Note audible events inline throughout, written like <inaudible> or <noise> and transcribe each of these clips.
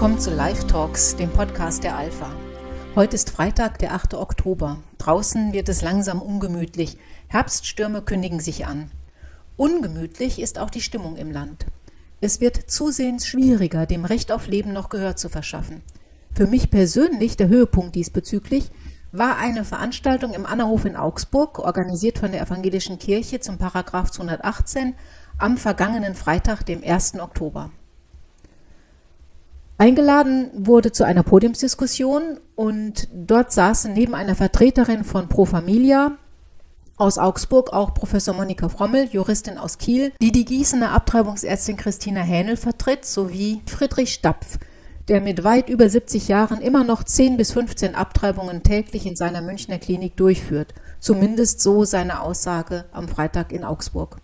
willkommen zu Live Talks, dem Podcast der Alpha. Heute ist Freitag, der 8. Oktober. Draußen wird es langsam ungemütlich. Herbststürme kündigen sich an. Ungemütlich ist auch die Stimmung im Land. Es wird zusehends schwieriger, dem Recht auf Leben noch Gehör zu verschaffen. Für mich persönlich der Höhepunkt diesbezüglich war eine Veranstaltung im Annerhof in Augsburg, organisiert von der Evangelischen Kirche zum Paragraph 218 am vergangenen Freitag, dem 1. Oktober. Eingeladen wurde zu einer Podiumsdiskussion und dort saßen neben einer Vertreterin von Pro Familia aus Augsburg auch Professor Monika Frommel, Juristin aus Kiel, die die Gießener Abtreibungsärztin Christina Hähnel vertritt, sowie Friedrich Stapf, der mit weit über 70 Jahren immer noch 10 bis 15 Abtreibungen täglich in seiner Münchner Klinik durchführt. Zumindest so seine Aussage am Freitag in Augsburg.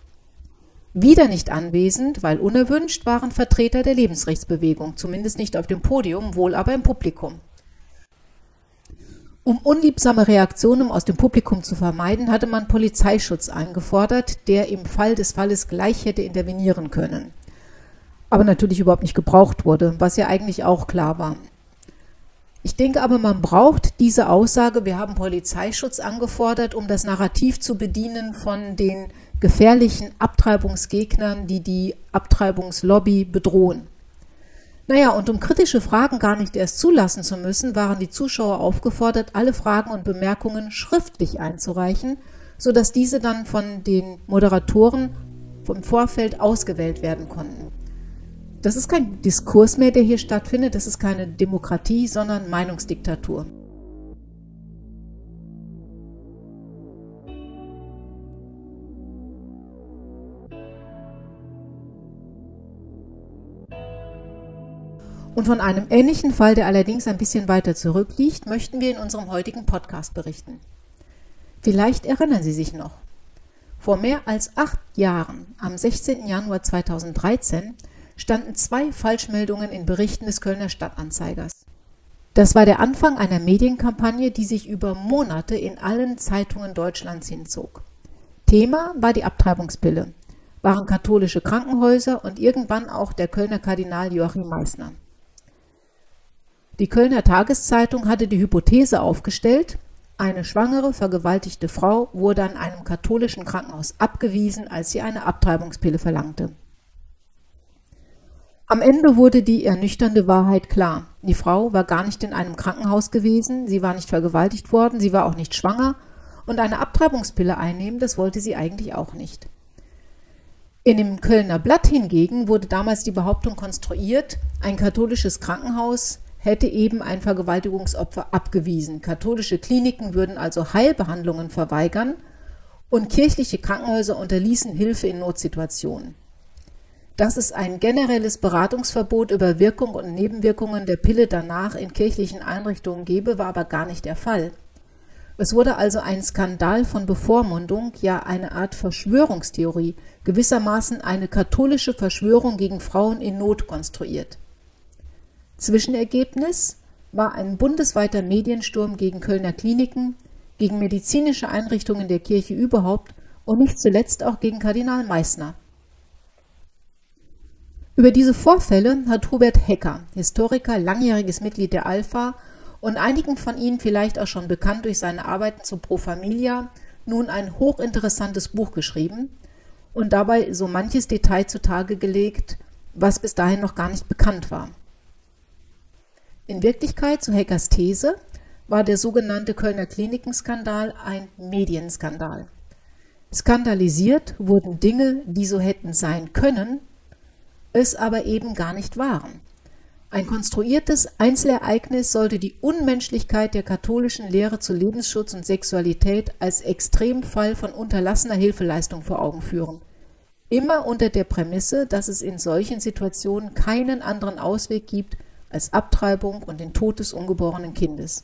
Wieder nicht anwesend, weil unerwünscht, waren Vertreter der Lebensrechtsbewegung, zumindest nicht auf dem Podium, wohl aber im Publikum. Um unliebsame Reaktionen aus dem Publikum zu vermeiden, hatte man Polizeischutz eingefordert, der im Fall des Falles gleich hätte intervenieren können. Aber natürlich überhaupt nicht gebraucht wurde, was ja eigentlich auch klar war. Ich denke aber, man braucht diese Aussage, wir haben Polizeischutz angefordert, um das Narrativ zu bedienen von den gefährlichen Abtreibungsgegnern, die die Abtreibungslobby bedrohen. Naja, und um kritische Fragen gar nicht erst zulassen zu müssen, waren die Zuschauer aufgefordert, alle Fragen und Bemerkungen schriftlich einzureichen, sodass diese dann von den Moderatoren im Vorfeld ausgewählt werden konnten. Das ist kein Diskurs mehr, der hier stattfindet, das ist keine Demokratie, sondern Meinungsdiktatur. Und von einem ähnlichen Fall, der allerdings ein bisschen weiter zurückliegt, möchten wir in unserem heutigen Podcast berichten. Vielleicht erinnern Sie sich noch. Vor mehr als acht Jahren, am 16. Januar 2013, standen zwei Falschmeldungen in Berichten des Kölner Stadtanzeigers. Das war der Anfang einer Medienkampagne, die sich über Monate in allen Zeitungen Deutschlands hinzog. Thema war die Abtreibungspille, waren katholische Krankenhäuser und irgendwann auch der Kölner Kardinal Joachim Meissner. Die Kölner Tageszeitung hatte die Hypothese aufgestellt, eine schwangere, vergewaltigte Frau wurde an einem katholischen Krankenhaus abgewiesen, als sie eine Abtreibungspille verlangte. Am Ende wurde die ernüchternde Wahrheit klar. Die Frau war gar nicht in einem Krankenhaus gewesen, sie war nicht vergewaltigt worden, sie war auch nicht schwanger und eine Abtreibungspille einnehmen, das wollte sie eigentlich auch nicht. In dem Kölner Blatt hingegen wurde damals die Behauptung konstruiert, ein katholisches Krankenhaus hätte eben ein Vergewaltigungsopfer abgewiesen. Katholische Kliniken würden also Heilbehandlungen verweigern und kirchliche Krankenhäuser unterließen Hilfe in Notsituationen. Dass es ein generelles Beratungsverbot über Wirkung und Nebenwirkungen der Pille danach in kirchlichen Einrichtungen gebe, war aber gar nicht der Fall. Es wurde also ein Skandal von Bevormundung, ja eine Art Verschwörungstheorie, gewissermaßen eine katholische Verschwörung gegen Frauen in Not konstruiert. Zwischenergebnis war ein bundesweiter Mediensturm gegen Kölner Kliniken, gegen medizinische Einrichtungen der Kirche überhaupt und nicht zuletzt auch gegen Kardinal Meissner. Über diese Vorfälle hat Hubert Hecker, Historiker, langjähriges Mitglied der Alpha und einigen von Ihnen vielleicht auch schon bekannt durch seine Arbeiten zu Pro Familia, nun ein hochinteressantes Buch geschrieben und dabei so manches Detail zutage gelegt, was bis dahin noch gar nicht bekannt war. In Wirklichkeit, zu Hackers These, war der sogenannte Kölner Klinikenskandal ein Medienskandal. Skandalisiert wurden Dinge, die so hätten sein können, es aber eben gar nicht waren. Ein konstruiertes Einzelereignis sollte die Unmenschlichkeit der katholischen Lehre zu Lebensschutz und Sexualität als Extremfall von unterlassener Hilfeleistung vor Augen führen. Immer unter der Prämisse, dass es in solchen Situationen keinen anderen Ausweg gibt, als Abtreibung und den Tod des ungeborenen Kindes.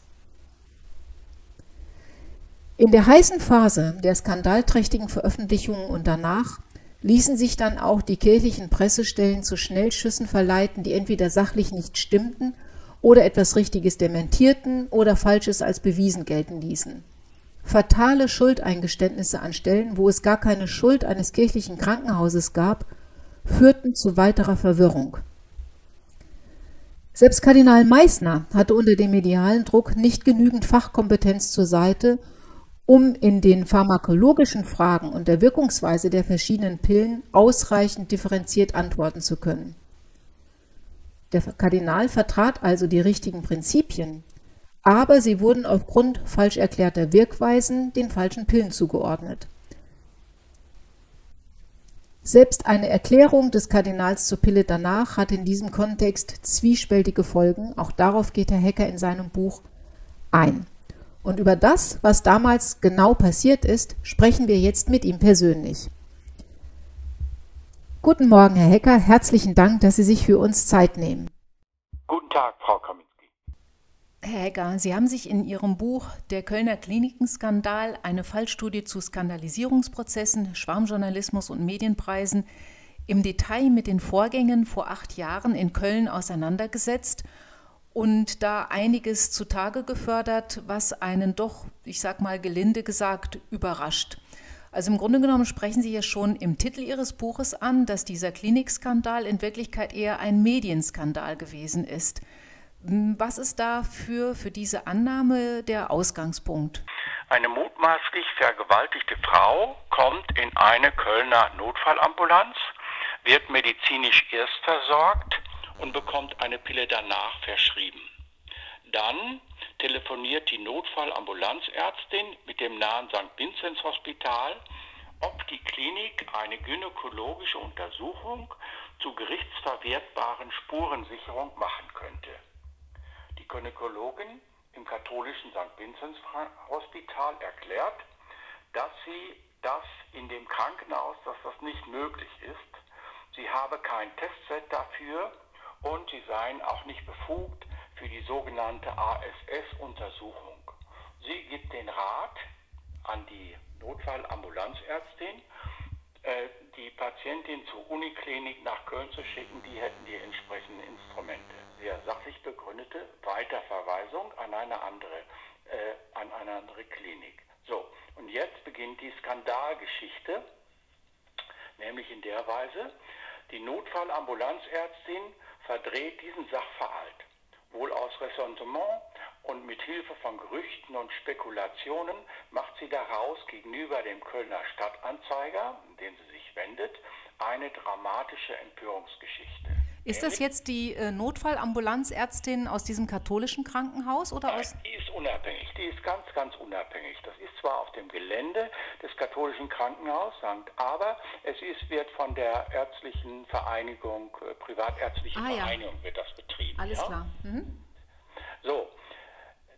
In der heißen Phase der skandalträchtigen Veröffentlichungen und danach ließen sich dann auch die kirchlichen Pressestellen zu Schnellschüssen verleiten, die entweder sachlich nicht stimmten oder etwas Richtiges dementierten oder Falsches als bewiesen gelten ließen. Fatale Schuldeingeständnisse an Stellen, wo es gar keine Schuld eines kirchlichen Krankenhauses gab, führten zu weiterer Verwirrung. Selbst Kardinal Meissner hatte unter dem medialen Druck nicht genügend Fachkompetenz zur Seite, um in den pharmakologischen Fragen und der Wirkungsweise der verschiedenen Pillen ausreichend differenziert antworten zu können. Der Kardinal vertrat also die richtigen Prinzipien, aber sie wurden aufgrund falsch erklärter Wirkweisen den falschen Pillen zugeordnet. Selbst eine Erklärung des Kardinals zur Pille danach hat in diesem Kontext zwiespältige Folgen, auch darauf geht Herr Hecker in seinem Buch ein. Und über das, was damals genau passiert ist, sprechen wir jetzt mit ihm persönlich. Guten Morgen, Herr Hecker. Herzlichen Dank, dass Sie sich für uns Zeit nehmen. Guten Tag, Frau Kaminski. Herr Hecker, Sie haben sich in Ihrem Buch Der Kölner Klinikenskandal, eine Fallstudie zu Skandalisierungsprozessen, Schwarmjournalismus und Medienpreisen im Detail mit den Vorgängen vor acht Jahren in Köln auseinandergesetzt und da einiges zutage gefördert, was einen doch, ich sag mal gelinde gesagt, überrascht. Also im Grunde genommen sprechen Sie ja schon im Titel Ihres Buches an, dass dieser Klinikskandal in Wirklichkeit eher ein Medienskandal gewesen ist. Hm, was ist dafür für diese Annahme der Ausgangspunkt? Eine mutmaßlich vergewaltigte Frau kommt in eine Kölner Notfallambulanz, wird medizinisch erst versorgt, und bekommt eine Pille danach verschrieben. Dann telefoniert die Notfallambulanzärztin mit dem nahen St. Vinzenz Hospital, ob die Klinik eine gynäkologische Untersuchung zu gerichtsverwertbaren Spurensicherung machen könnte. Die Gynäkologin im katholischen St. Vinzenz Hospital erklärt, dass sie das in dem Krankenhaus, dass das nicht möglich ist. Sie habe kein Testset dafür und sie seien auch nicht befugt für die sogenannte ASS-Untersuchung. Sie gibt den Rat an die Notfallambulanzärztin, die Patientin zur Uniklinik nach Köln zu schicken, die hätten die entsprechenden Instrumente. Sehr sachlich begründete Weiterverweisung an eine andere, äh, an eine andere Klinik. So, und jetzt beginnt die Skandalgeschichte, nämlich in der Weise, die Notfallambulanzärztin verdreht diesen Sachverhalt, wohl aus Ressentiment und mit Hilfe von Gerüchten und Spekulationen macht sie daraus gegenüber dem Kölner Stadtanzeiger, an den sie sich wendet, eine dramatische Empörungsgeschichte. Ist das jetzt die äh, Notfallambulanzärztin aus diesem katholischen Krankenhaus oder Nein, aus? Die ist unabhängig, die ist ganz, ganz unabhängig. Das ist zwar auf dem Gelände des katholischen Krankenhauses, aber es ist, wird von der ärztlichen Vereinigung, äh, privatärztlichen ah, Vereinigung ja. wird das betrieben. Alles ja? klar. Mhm. So,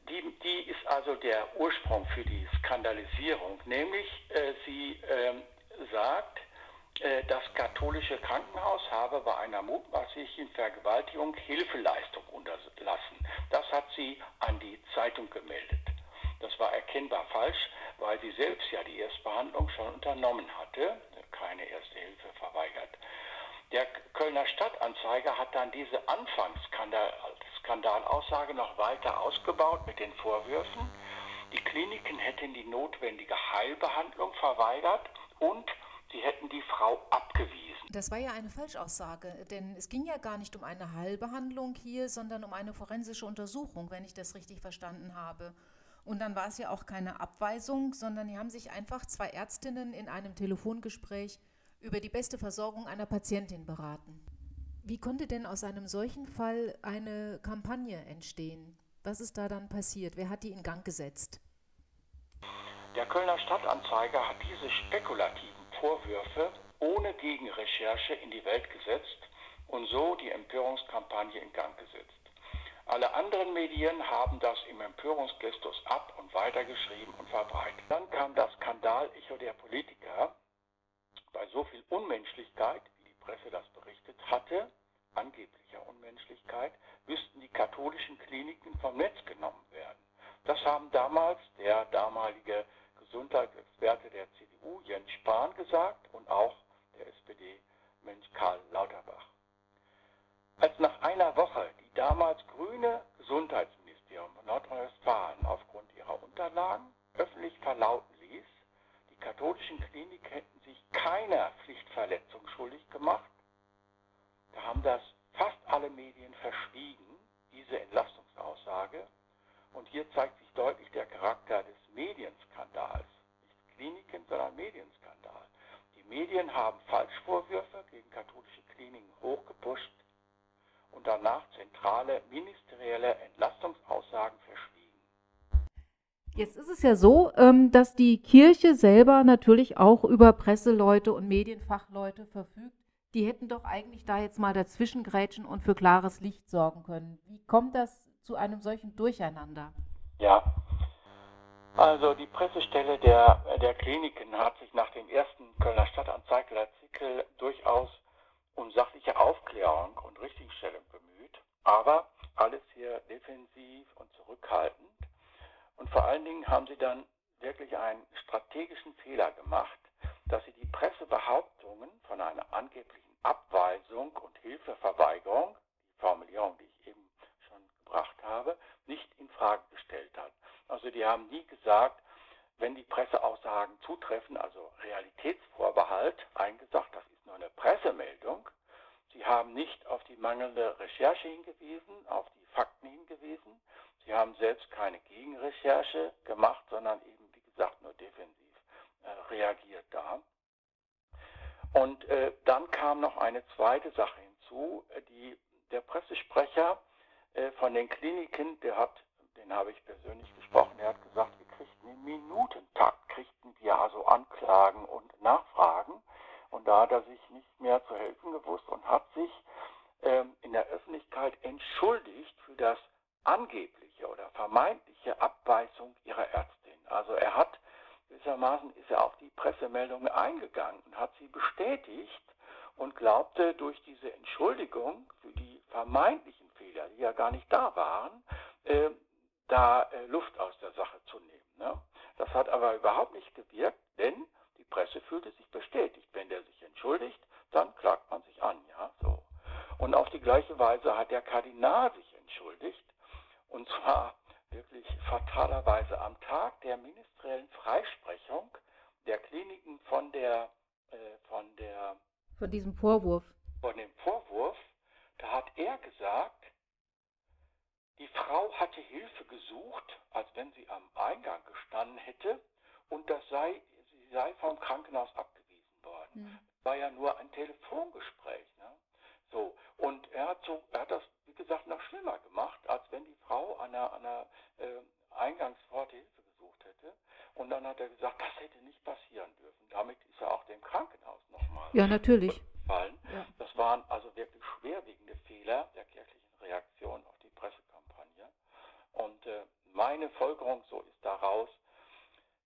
die, die ist also der Ursprung für die Skandalisierung, nämlich äh, sie äh, sagt, äh, das katholische Krankenhaus habe bei einer mutmaßlichen Vergewaltigung Hilfeleistung unterlassen. Das hat sie an die Zeitung gemeldet. Das war erkennbar falsch, weil sie selbst ja die Erstbehandlung schon unternommen hatte, keine erste Hilfe verweigert. Der Kölner Stadtanzeiger hat dann diese Anfangsskandalaussage noch weiter ausgebaut mit den Vorwürfen, die Kliniken hätten die notwendige Heilbehandlung verweigert und sie hätten die Frau abgewiesen. Das war ja eine Falschaussage, denn es ging ja gar nicht um eine Heilbehandlung hier, sondern um eine forensische Untersuchung, wenn ich das richtig verstanden habe. Und dann war es ja auch keine Abweisung, sondern die haben sich einfach zwei Ärztinnen in einem Telefongespräch über die beste Versorgung einer Patientin beraten. Wie konnte denn aus einem solchen Fall eine Kampagne entstehen? Was ist da dann passiert? Wer hat die in Gang gesetzt? Der Kölner Stadtanzeiger hat diese spekulativen Vorwürfe ohne Gegenrecherche in die Welt gesetzt und so die Empörungskampagne in Gang gesetzt. Alle anderen Medien haben das im Empörungsgestus ab und weitergeschrieben und verbreitet. Dann kam das Skandal-Echo der Politiker. Bei so viel Unmenschlichkeit, Presse das berichtet hatte, angeblicher Unmenschlichkeit, müssten die katholischen Kliniken vom Netz genommen werden. Das haben damals der damalige Gesundheitsexperte der CDU, Jens Spahn, gesagt und auch der SPD-Mensch Karl Lauterbach. Als nach einer Woche die damals grüne Gesundheitsministerium Nordrhein-Westfalen aufgrund ihrer Unterlagen öffentlich verlauten katholischen Kliniken hätten sich keiner Pflichtverletzung schuldig gemacht, da haben das fast alle Medien verschwiegen diese Entlastungsaussage. Und hier zeigt sich deutlich der Charakter des Medienskandals. Nicht Kliniken, sondern Medienskandal. Die Medien haben Falschvorwürfe gegen katholische Kliniken hochgepusht und danach zentrale ministerielle Entlastungsaussagen verschwiegen. Jetzt ist es ja so, ähm, dass die Kirche selber natürlich auch über Presseleute und Medienfachleute verfügt. Die hätten doch eigentlich da jetzt mal dazwischen grätschen und für klares Licht sorgen können. Wie kommt das zu einem solchen Durcheinander? Ja, also die Pressestelle der, der Kliniken hat sich nach dem ersten Kölner Stadtanzeigerartikel durchaus um sachliche Aufklärung und Richtigstellung bemüht, aber alles hier defensiv und zurückhaltend. Und vor allen Dingen haben sie dann wirklich einen strategischen Fehler gemacht, dass sie die Pressebehauptungen von einer angeblichen Abweisung und Hilfeverweigerung, die Formulierung, die ich eben schon gebracht habe, nicht in Frage gestellt hat. Also die haben nie gesagt, wenn die Presseaussagen zutreffen, also Realitätsvorbehalt, eingesagt, das ist nur eine Pressemeldung. Sie haben nicht auf die mangelnde Recherche hingewiesen, auf die Fakten hingewiesen. Sie haben selbst keine Gegenrecherche gemacht, sondern eben, wie gesagt, nur defensiv äh, reagiert da. Und äh, dann kam noch eine zweite Sache hinzu. Die, der Pressesprecher äh, von den Kliniken, der hat, den habe ich persönlich gesprochen, der hat gesagt, wir kriegten im Minutentakt, kriegten wir also Anklagen und Nachfragen. Und da hat er sich nicht mehr zu helfen gewusst und hat sich ähm, in der Öffentlichkeit entschuldigt für das angebliche oder vermeintliche Abweisung ihrer Ärztin. Also er hat gewissermaßen ist er auf die Pressemeldungen eingegangen und hat sie bestätigt und glaubte durch diese Entschuldigung für die vermeintlichen Fehler, die ja gar nicht da waren, äh, da äh, Luft aus der Sache zu nehmen. Ne? Das hat aber überhaupt nicht gewirkt, denn die Presse fühlte sich bestätigt. Wenn der sich entschuldigt, dann klagt man sich an, ja, so. Und auf die gleiche Weise hat der Kardinal sich entschuldigt, und zwar wirklich fatalerweise am Tag der ministeriellen Freisprechung der Kliniken von der, äh, von der, von diesem Vorwurf. Von dem Vorwurf, da hat er gesagt, die Frau hatte Hilfe gesucht, als wenn sie am Eingang gestanden hätte, und das sei, sie sei vom Krankenhaus abgewiesen worden. Mhm. War ja nur ein Telefongespräch. Ne? So, und er hat, so, er hat das, wie gesagt, noch schlimmer gemacht, als wenn die Frau an einer, an einer äh, Eingangspforte Hilfe gesucht hätte. Und dann hat er gesagt, das hätte nicht passieren dürfen. Damit ist er auch dem Krankenhaus nochmal ja, natürlich. Gefallen. Ja. Das waren also wirklich schwerwiegende Fehler der kirchlichen Reaktion auf die Pressekampagne. Und äh, meine Folgerung, so ist daraus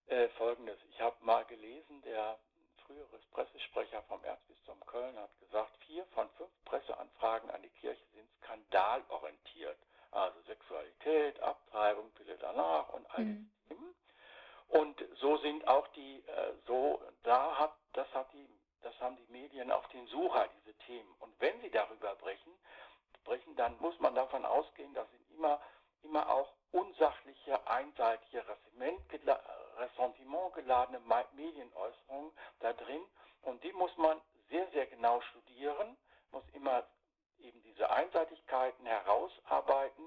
äh, folgendes. Ich habe mal gelesen, der frühere Pressesprecher vom Erzbistum Köln hat gesagt, vier von fünf Presseanfragen an die Kirche sind skandalorientiert. Also Sexualität, Abtreibung, Pille danach und all mhm. Themen. Und so sind auch die, äh, so, da hat, das hat die, das haben die Medien auf den Sucher, diese Themen. Und wenn sie darüber brechen, brechen, dann muss man davon ausgehen, dass sind immer, immer auch unsachliche, einseitige, ressentimentgeladene Medienäußerungen da drin. Und die muss man sehr, sehr genau studieren, muss immer eben diese Einseitigkeiten herausarbeiten,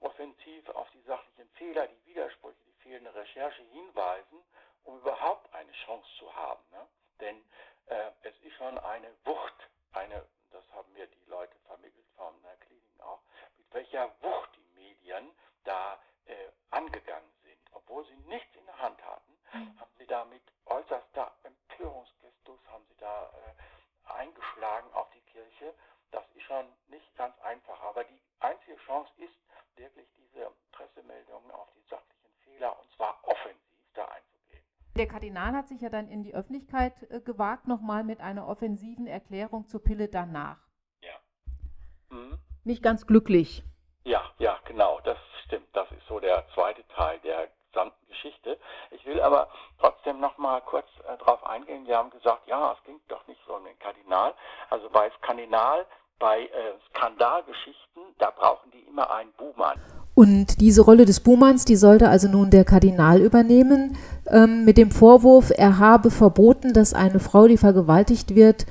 offensiv auf die sachlichen Fehler, die Widersprüche, die fehlende Recherche hinweisen, um überhaupt eine Chance zu haben. Ne? Denn äh, es ist schon eine Wucht, eine, das haben mir die Leute vermittelt von der Klinik auch, mit welcher Wucht die Medien da äh, angegangen sind. Obwohl sie nichts in der Hand hatten, mhm. haben sie da mit äußerster Empörungsgestus, haben sie da äh, eingeschlagen auf die Kirche. Das ist schon nicht ganz einfach. Aber die einzige Chance ist wirklich diese Pressemeldungen auf die sachlichen Fehler und zwar offensiv da einzugehen. Der Kardinal hat sich ja dann in die Öffentlichkeit äh, gewagt, nochmal mit einer offensiven Erklärung zur Pille danach. Ja. Mhm. Nicht ganz glücklich. Ja, ja, genau, das stimmt. Das ist so der zweite Teil der gesamten Geschichte. Ich will aber trotzdem noch mal kurz äh, darauf eingehen. Wir haben gesagt, ja, es ging doch nicht so um den Kardinal. Also bei Kardinal, bei äh, Skandalgeschichten, da brauchen die immer einen Buhmann. Und diese Rolle des Buhmanns, die sollte also nun der Kardinal übernehmen, ähm, mit dem Vorwurf, er habe verboten, dass eine Frau, die vergewaltigt wird,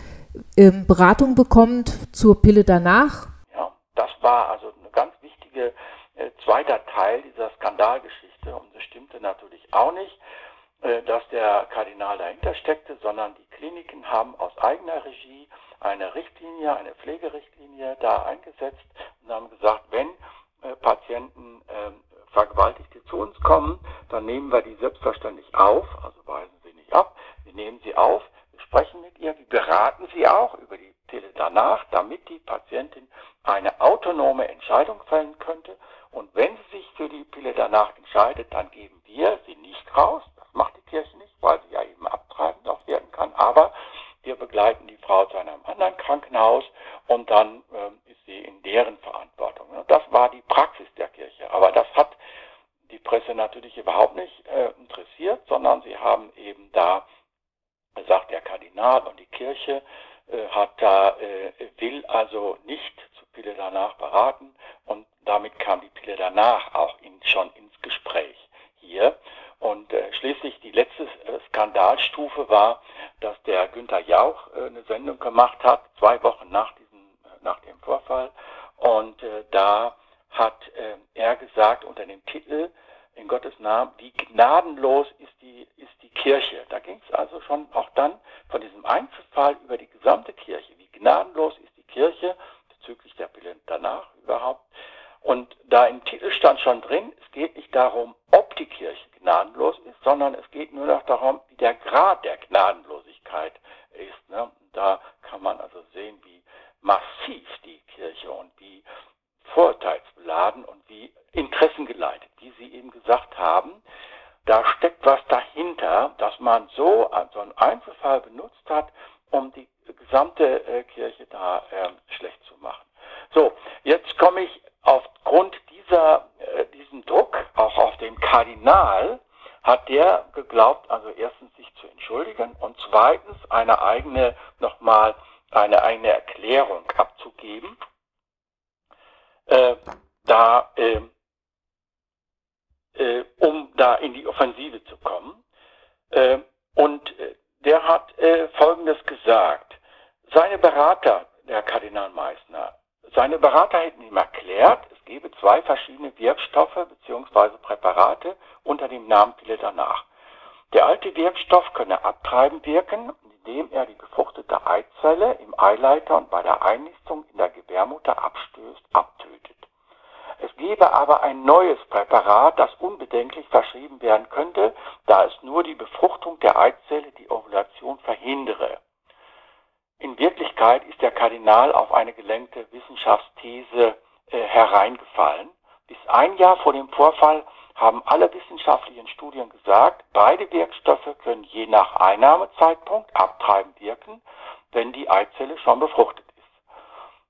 ähm, Beratung bekommt zur Pille danach. Ja, das war also eine ganz wichtige äh, zweiter Teil dieser Skandalgeschichte. Und es stimmte natürlich auch nicht, äh, dass der Kardinal dahinter steckte, sondern die Kliniken haben aus eigener Regie eine Richtlinie, eine Pflegerichtlinie da eingesetzt und haben gesagt, wenn äh, Patienten äh, Vergewaltigte zu uns kommen, dann nehmen wir die selbstverständlich auf, also weisen sie nicht ab, wir nehmen sie auf, wir sprechen mit ihr, wir beraten sie auch über die Tele danach, damit die Patientin eine autonome Entscheidung fällen könnte. Und wenn sie sich für die Pille danach entscheidet, dann geben wir sie nicht raus. Das macht die Kirche nicht, weil sie ja eben abtreibend auch werden kann. Aber wir begleiten die Frau zu einem anderen Krankenhaus und dann äh, ist sie in deren Verantwortung. Und das war die Praxis der Kirche. Aber das hat die Presse natürlich überhaupt nicht äh, interessiert, sondern sie haben eben da sagt der Kardinal und die Kirche äh, hat da, äh, will also nicht zu Pille danach beraten und damit kam die Pille danach auch in, schon ins Gespräch hier. Und äh, schließlich die letzte äh, Skandalstufe war, dass der Günther Jauch äh, eine Sendung gemacht hat, zwei Wochen nach diesem, äh, nach dem Vorfall. Und äh, da hat äh, er gesagt unter dem Titel in Gottes Namen, wie gnadenlos ist die, ist die Kirche. Da ging es also schon auch dann von diesem Einzelfall über die gesamte Kirche. Wie gnadenlos ist die Kirche bezüglich der Pille danach überhaupt. Und da im Titel stand schon drin, es geht nicht darum, ob die Kirche gnadenlos ist, sondern es geht nur noch darum, wie der Grad der Gnadenlosigkeit ist. Ne? Da kann man also sehen, wie massiv die Kirche und wie vorurteilsbeladen und wie interessengeleitet, wie Sie eben gesagt haben, da steckt was dahinter, dass man so, einen Einzelfall benutzt hat, um die gesamte äh, Kirche da äh, schlecht zu machen. So, jetzt komme ich aufgrund dieser, äh, diesem Druck auch auf den Kardinal, hat der geglaubt, also erstens sich zu entschuldigen und zweitens eine eigene, nochmal eine eigene Erklärung abzugeben, äh, da äh, äh, um da in die Offensive zu kommen. Äh, und äh, der hat äh, Folgendes gesagt. Seine Berater, der Kardinal Meissner, seine Berater hätten ihm erklärt, es gebe zwei verschiedene Wirkstoffe bzw. Präparate unter dem Namen Pille danach. Der alte Wirkstoff könne abtreibend wirken, indem er die befruchtete Eizelle im Eileiter und bei der Einnistung in der Gebärmutter abstößt, abtötet. Es gebe aber ein neues Präparat, das unbedenklich verschrieben werden könnte, da es nur die Befruchtung der Eizelle, die Ovulation verhindere. In Wirklichkeit ist der Kardinal auf eine gelenkte Wissenschaftsthese äh, hereingefallen. Bis ein Jahr vor dem Vorfall haben alle wissenschaftlichen Studien gesagt, beide Wirkstoffe können je nach Einnahmezeitpunkt abtreibend wirken, wenn die Eizelle schon befruchtet ist.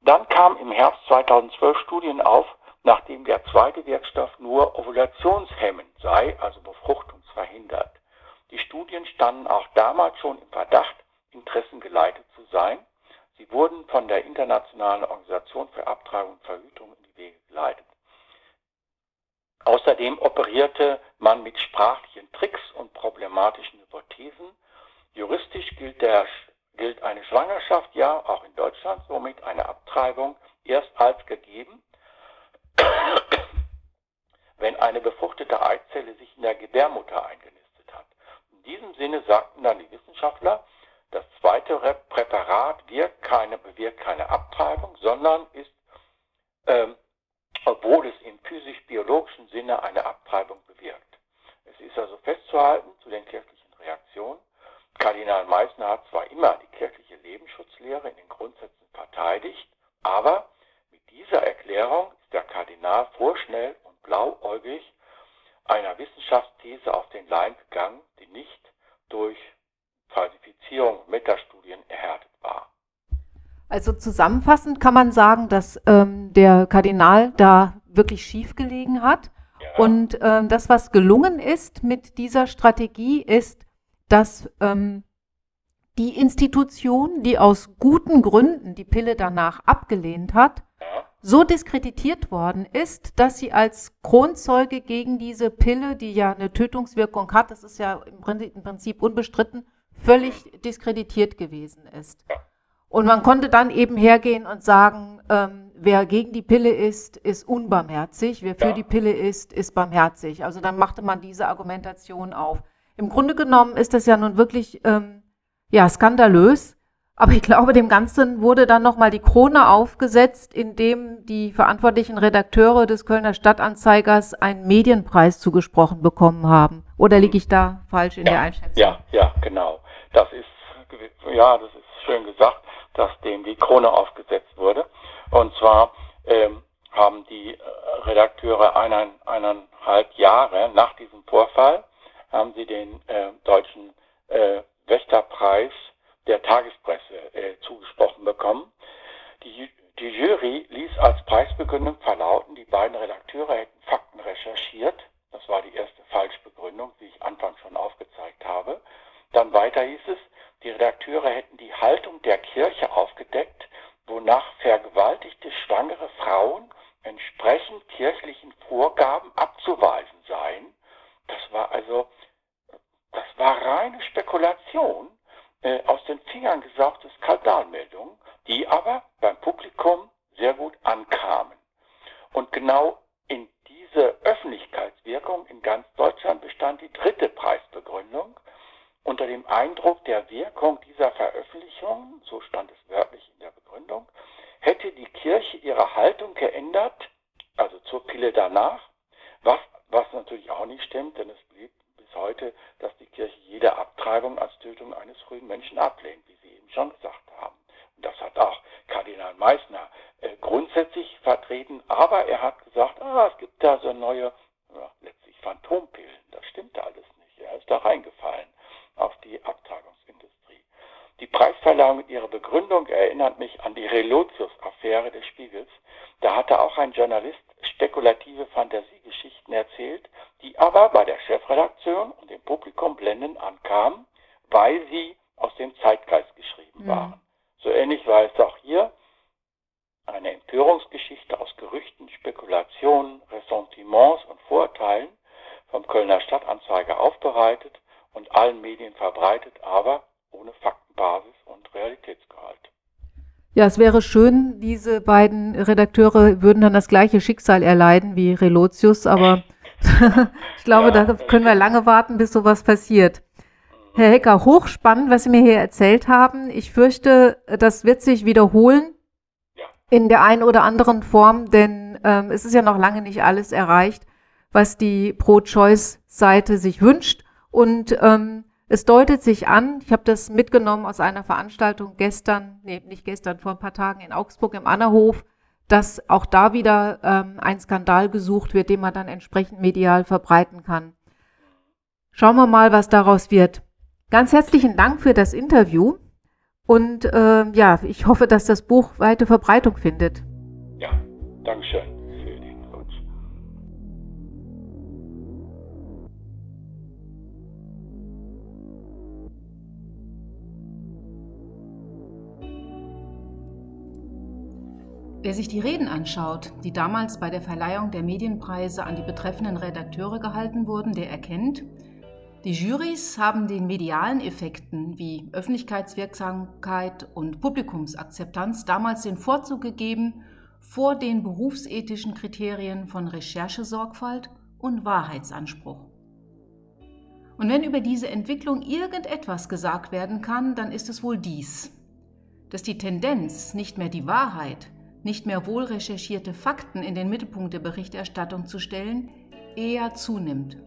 Dann kamen im Herbst 2012 Studien auf, nachdem der zweite Wirkstoff nur ovulationshemmend sei, also befruchtungsverhindert. Die Studien standen auch damals schon im Verdacht, interessengeleitet zu sein. Sie wurden von der Internationalen Organisation für Abtreibung und Verhütung in die Wege geleitet. Außerdem operierte man mit sprachlichen Tricks und problematischen Hypothesen. Juristisch gilt, der, gilt eine Schwangerschaft ja auch in Deutschland somit eine Abtreibung erst als gegeben, <coughs> wenn eine befruchtete Eizelle sich in der Gebärmutter eingenistet hat. In diesem Sinne sagten dann die Wissenschaftler, das zweite Präparat wirkt keine, bewirkt keine Abtreibung, sondern ist, ähm, obwohl es im physisch-biologischen Sinne eine Abtreibung bewirkt. Es ist also festzuhalten zu den kirchlichen Reaktionen. Kardinal Meissner hat zwar immer die kirchliche Lebensschutzlehre in den Grundsätzen verteidigt, aber mit dieser Erklärung ist der Kardinal vorschnell und blauäugig einer Wissenschaftsthese auf den Leim gegangen, die nicht durch Falsifizierung Metastudien erhärtet war. Also zusammenfassend kann man sagen, dass ähm, der Kardinal da wirklich schief gelegen hat. Ja. Und ähm, das, was gelungen ist mit dieser Strategie, ist, dass ähm, die Institution, die aus guten Gründen die Pille danach abgelehnt hat, so diskreditiert worden ist, dass sie als Kronzeuge gegen diese Pille, die ja eine Tötungswirkung hat, das ist ja im Prinzip unbestritten, völlig diskreditiert gewesen ist. Und man konnte dann eben hergehen und sagen, ähm, wer gegen die Pille ist, ist unbarmherzig, wer für ja. die Pille ist, ist barmherzig. Also dann machte man diese Argumentation auf. Im Grunde genommen ist das ja nun wirklich ähm, ja, skandalös. Aber ich glaube, dem Ganzen wurde dann nochmal die Krone aufgesetzt, indem die verantwortlichen Redakteure des Kölner Stadtanzeigers einen Medienpreis zugesprochen bekommen haben. Oder liege ich da falsch in ja, der Einschätzung? Ja, ja, genau. Das ist, ja, das ist schön gesagt, dass dem die Krone aufgesetzt wurde. Und zwar ähm, haben die äh, Redakteure eineinhalb, eineinhalb Jahre nach diesem Vorfall haben sie den äh, deutschen äh, Wächterpreis der Tagespresse äh, zugesprochen bekommen. Die, die Jury ließ als Preisbegründung verlauten, die beiden Redakteure hätten Fakten recherchiert. Das war die erste Falschbegründung, die ich anfangs schon aufgezeigt habe. Dann weiter hieß es, die Redakteure hätten die Haltung der Kirche aufgedeckt, wonach vergewaltigte schwangere Frauen entsprechend kirchlichen Vorgaben abzuweisen seien. Das war also, das war reine Spekulation äh, aus den Fingern gesaugte Skandalmeldungen, die aber beim Publikum sehr gut ankamen. Und genau in diese Öffentlichkeitswirkung in ganz Deutschland bestand die dritte Preisbegründung. Unter dem Eindruck der Wirkung dieser Veröffentlichungen, so stand es wörtlich in der Begründung, hätte die Kirche ihre Haltung geändert, also zur Pille danach, was, was natürlich auch nicht stimmt, denn es blieb bis heute, dass die Kirche jede Abtreibung als Tötung eines frühen Menschen ablehnt, wie Sie eben schon gesagt haben. Und das hat auch Kardinal Meissner äh, grundsätzlich vertreten, aber er hat gesagt, ah, es gibt da so neue, ja, letztlich Phantompillen. Das stimmte alles nicht. Er ist da reingefallen auf die Abtreibungsindustrie. Die Preisverleihung mit ihrer Begründung erinnert mich an die Relotius-Affäre des Spiegels. Da hatte auch ein Journalist spekulative Fantasiegeschichten erzählt, die aber bei der Chefredaktion und dem Publikum blendend ankamen, weil sie aus dem Zeitgeist geschrieben mhm. waren. So ähnlich war es auch hier eine Empörungsgeschichte aus Gerüchten, Spekulationen, Ressentiments und Vorurteilen vom Kölner Stadtanzeiger aufbereitet und allen Medien verbreitet, aber ohne Faktenbasis und Realitätsgehalt. Ja, es wäre schön, diese beiden Redakteure würden dann das gleiche Schicksal erleiden wie Relotius, aber <laughs> ich glaube, ja, da können wir lange warten, bis sowas passiert. Herr Hecker, hochspannend, was Sie mir hier erzählt haben. Ich fürchte, das wird sich wiederholen ja. in der einen oder anderen Form, denn ähm, es ist ja noch lange nicht alles erreicht, was die Pro-Choice-Seite sich wünscht. Und ähm, es deutet sich an, ich habe das mitgenommen aus einer Veranstaltung gestern, nee, nicht gestern, vor ein paar Tagen in Augsburg im Annerhof, dass auch da wieder ähm, ein Skandal gesucht wird, den man dann entsprechend medial verbreiten kann. Schauen wir mal, was daraus wird. Ganz herzlichen Dank für das Interview und äh, ja, ich hoffe, dass das Buch weite Verbreitung findet. Ja, Dankeschön. Wer sich die Reden anschaut, die damals bei der Verleihung der Medienpreise an die betreffenden Redakteure gehalten wurden, der erkennt, die Jurys haben den medialen Effekten wie Öffentlichkeitswirksamkeit und Publikumsakzeptanz damals den Vorzug gegeben vor den berufsethischen Kriterien von Recherchesorgfalt und Wahrheitsanspruch. Und wenn über diese Entwicklung irgendetwas gesagt werden kann, dann ist es wohl dies, dass die Tendenz, nicht mehr die Wahrheit, nicht mehr wohl recherchierte Fakten in den Mittelpunkt der Berichterstattung zu stellen, eher zunimmt.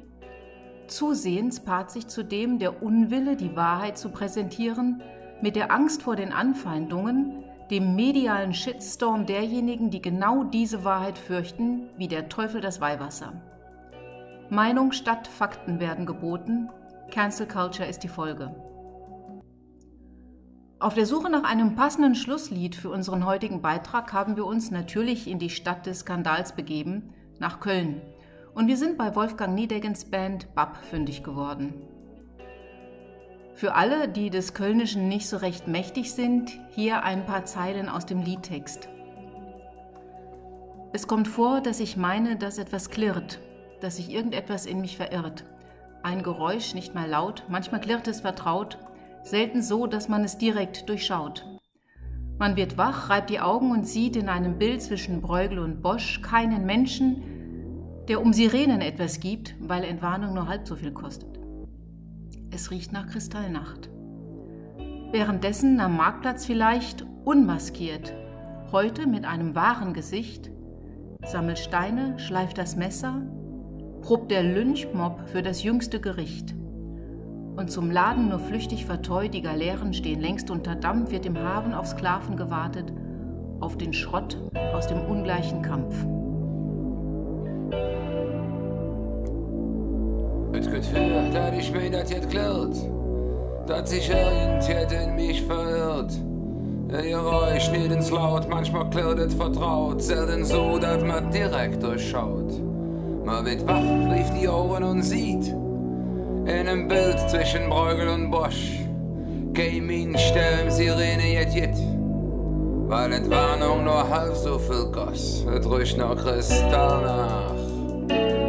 Zusehends paart sich zudem der Unwille, die Wahrheit zu präsentieren, mit der Angst vor den Anfeindungen, dem medialen Shitstorm derjenigen, die genau diese Wahrheit fürchten, wie der Teufel das Weihwasser. Meinung statt Fakten werden geboten, Cancel Culture ist die Folge. Auf der Suche nach einem passenden Schlusslied für unseren heutigen Beitrag haben wir uns natürlich in die Stadt des Skandals begeben, nach Köln. Und wir sind bei Wolfgang Niedegens Band BAP fündig geworden. Für alle, die des Kölnischen nicht so recht mächtig sind, hier ein paar Zeilen aus dem Liedtext. Es kommt vor, dass ich meine, dass etwas klirrt, dass sich irgendetwas in mich verirrt. Ein Geräusch, nicht mal laut, manchmal klirrt es vertraut, selten so, dass man es direkt durchschaut. Man wird wach, reibt die Augen und sieht in einem Bild zwischen Bruegel und Bosch keinen Menschen, der um Sirenen etwas gibt, weil Entwarnung nur halb so viel kostet. Es riecht nach Kristallnacht. Währenddessen am Marktplatz vielleicht unmaskiert, heute mit einem wahren Gesicht, sammelt Steine, schleift das Messer, probt der Lynchmob für das jüngste Gericht. Und zum Laden nur flüchtig verteut, die Galeeren stehen längst unter Dampf, wird im Hafen auf Sklaven gewartet, auf den Schrott aus dem ungleichen Kampf. Het Gefühl, dat ich mir das jetzt klärt, dass sich irgendjemand in mich verirrt. Ein Geräusch, nicht ins Laut, manchmal klirrt vertraut, selten so, dass man direkt durchschaut. Man wird wach, rief die Ohren und sieht, in einem Bild zwischen Bruegel und Bosch. Gaming, Stern, Sirene, jet, jet. Weil Entwarnung nur halb so viel goss, es riecht noch Kristall nach.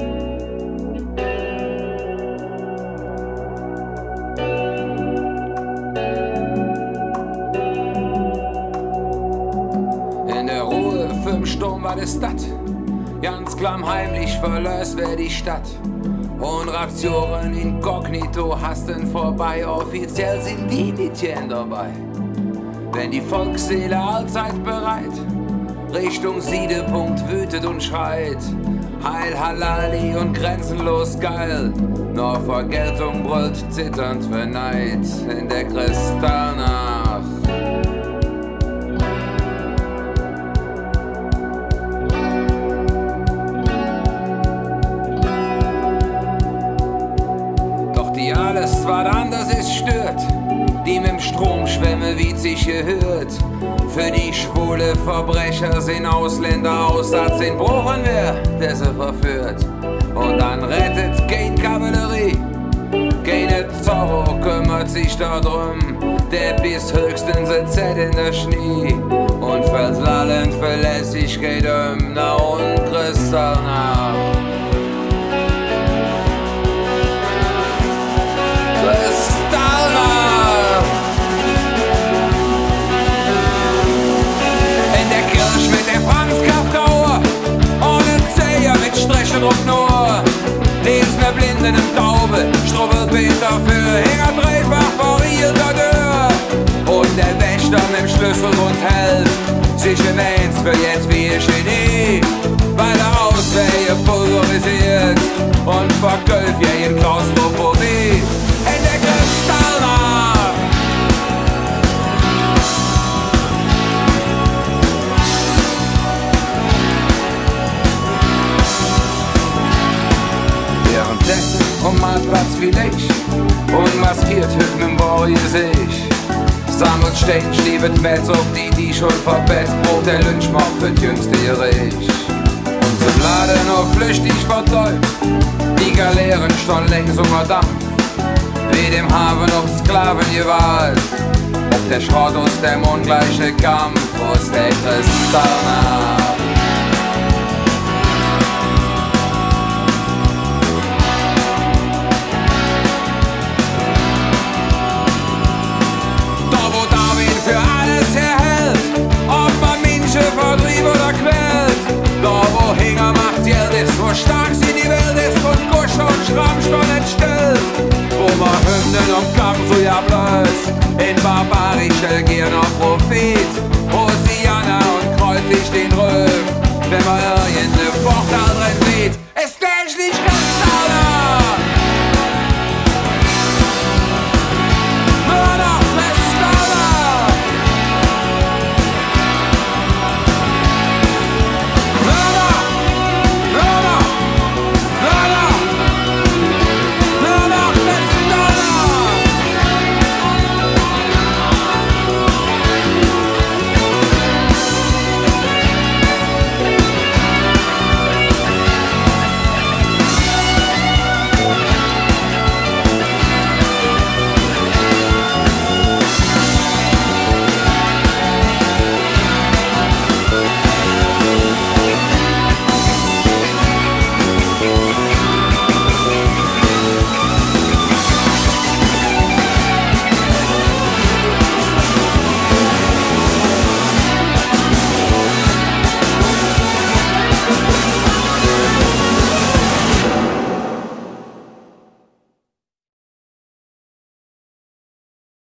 War das. Ganz klammheimlich verlöst wer die Stadt. Und Reaktionen inkognito hasten vorbei. Offiziell sind die Mädchen dabei. Wenn die Volksseele allzeit bereit Richtung Siedepunkt wütet und schreit. Heil Halali und grenzenlos geil. Nur Vergeltung brüllt zitternd für Neid in der Kristallnacht. Mit dem Strom schwemme wie sich gehört. Für die schwule Verbrecher sind Ausländer Aussatz in Bruchen wer, der sie verführt. Und dann rettet kein Kavallerie, keine Zorro kümmert sich darum. Der bis höchstens ein Z in der Schnee und fällt lallend Verlässlichkeit um, na und. Kristallnacht. Nur flüchtig vertäubt Die Galeeren schon längs unter Dampf Wie dem Hafen auf Sklaven gewalt Ob der Schrott aus dem ungleiche Kampf Aus der Kristallnacht So stark sie die Welt ist von Gusch und Schrammstoll entstellt. Wo Hymnen und Kampf so ja blößt, in barbarische Gier noch Profit. Hosiana und kreuzig den Röhm, wenn man irgendeine Vorteil drin sieht.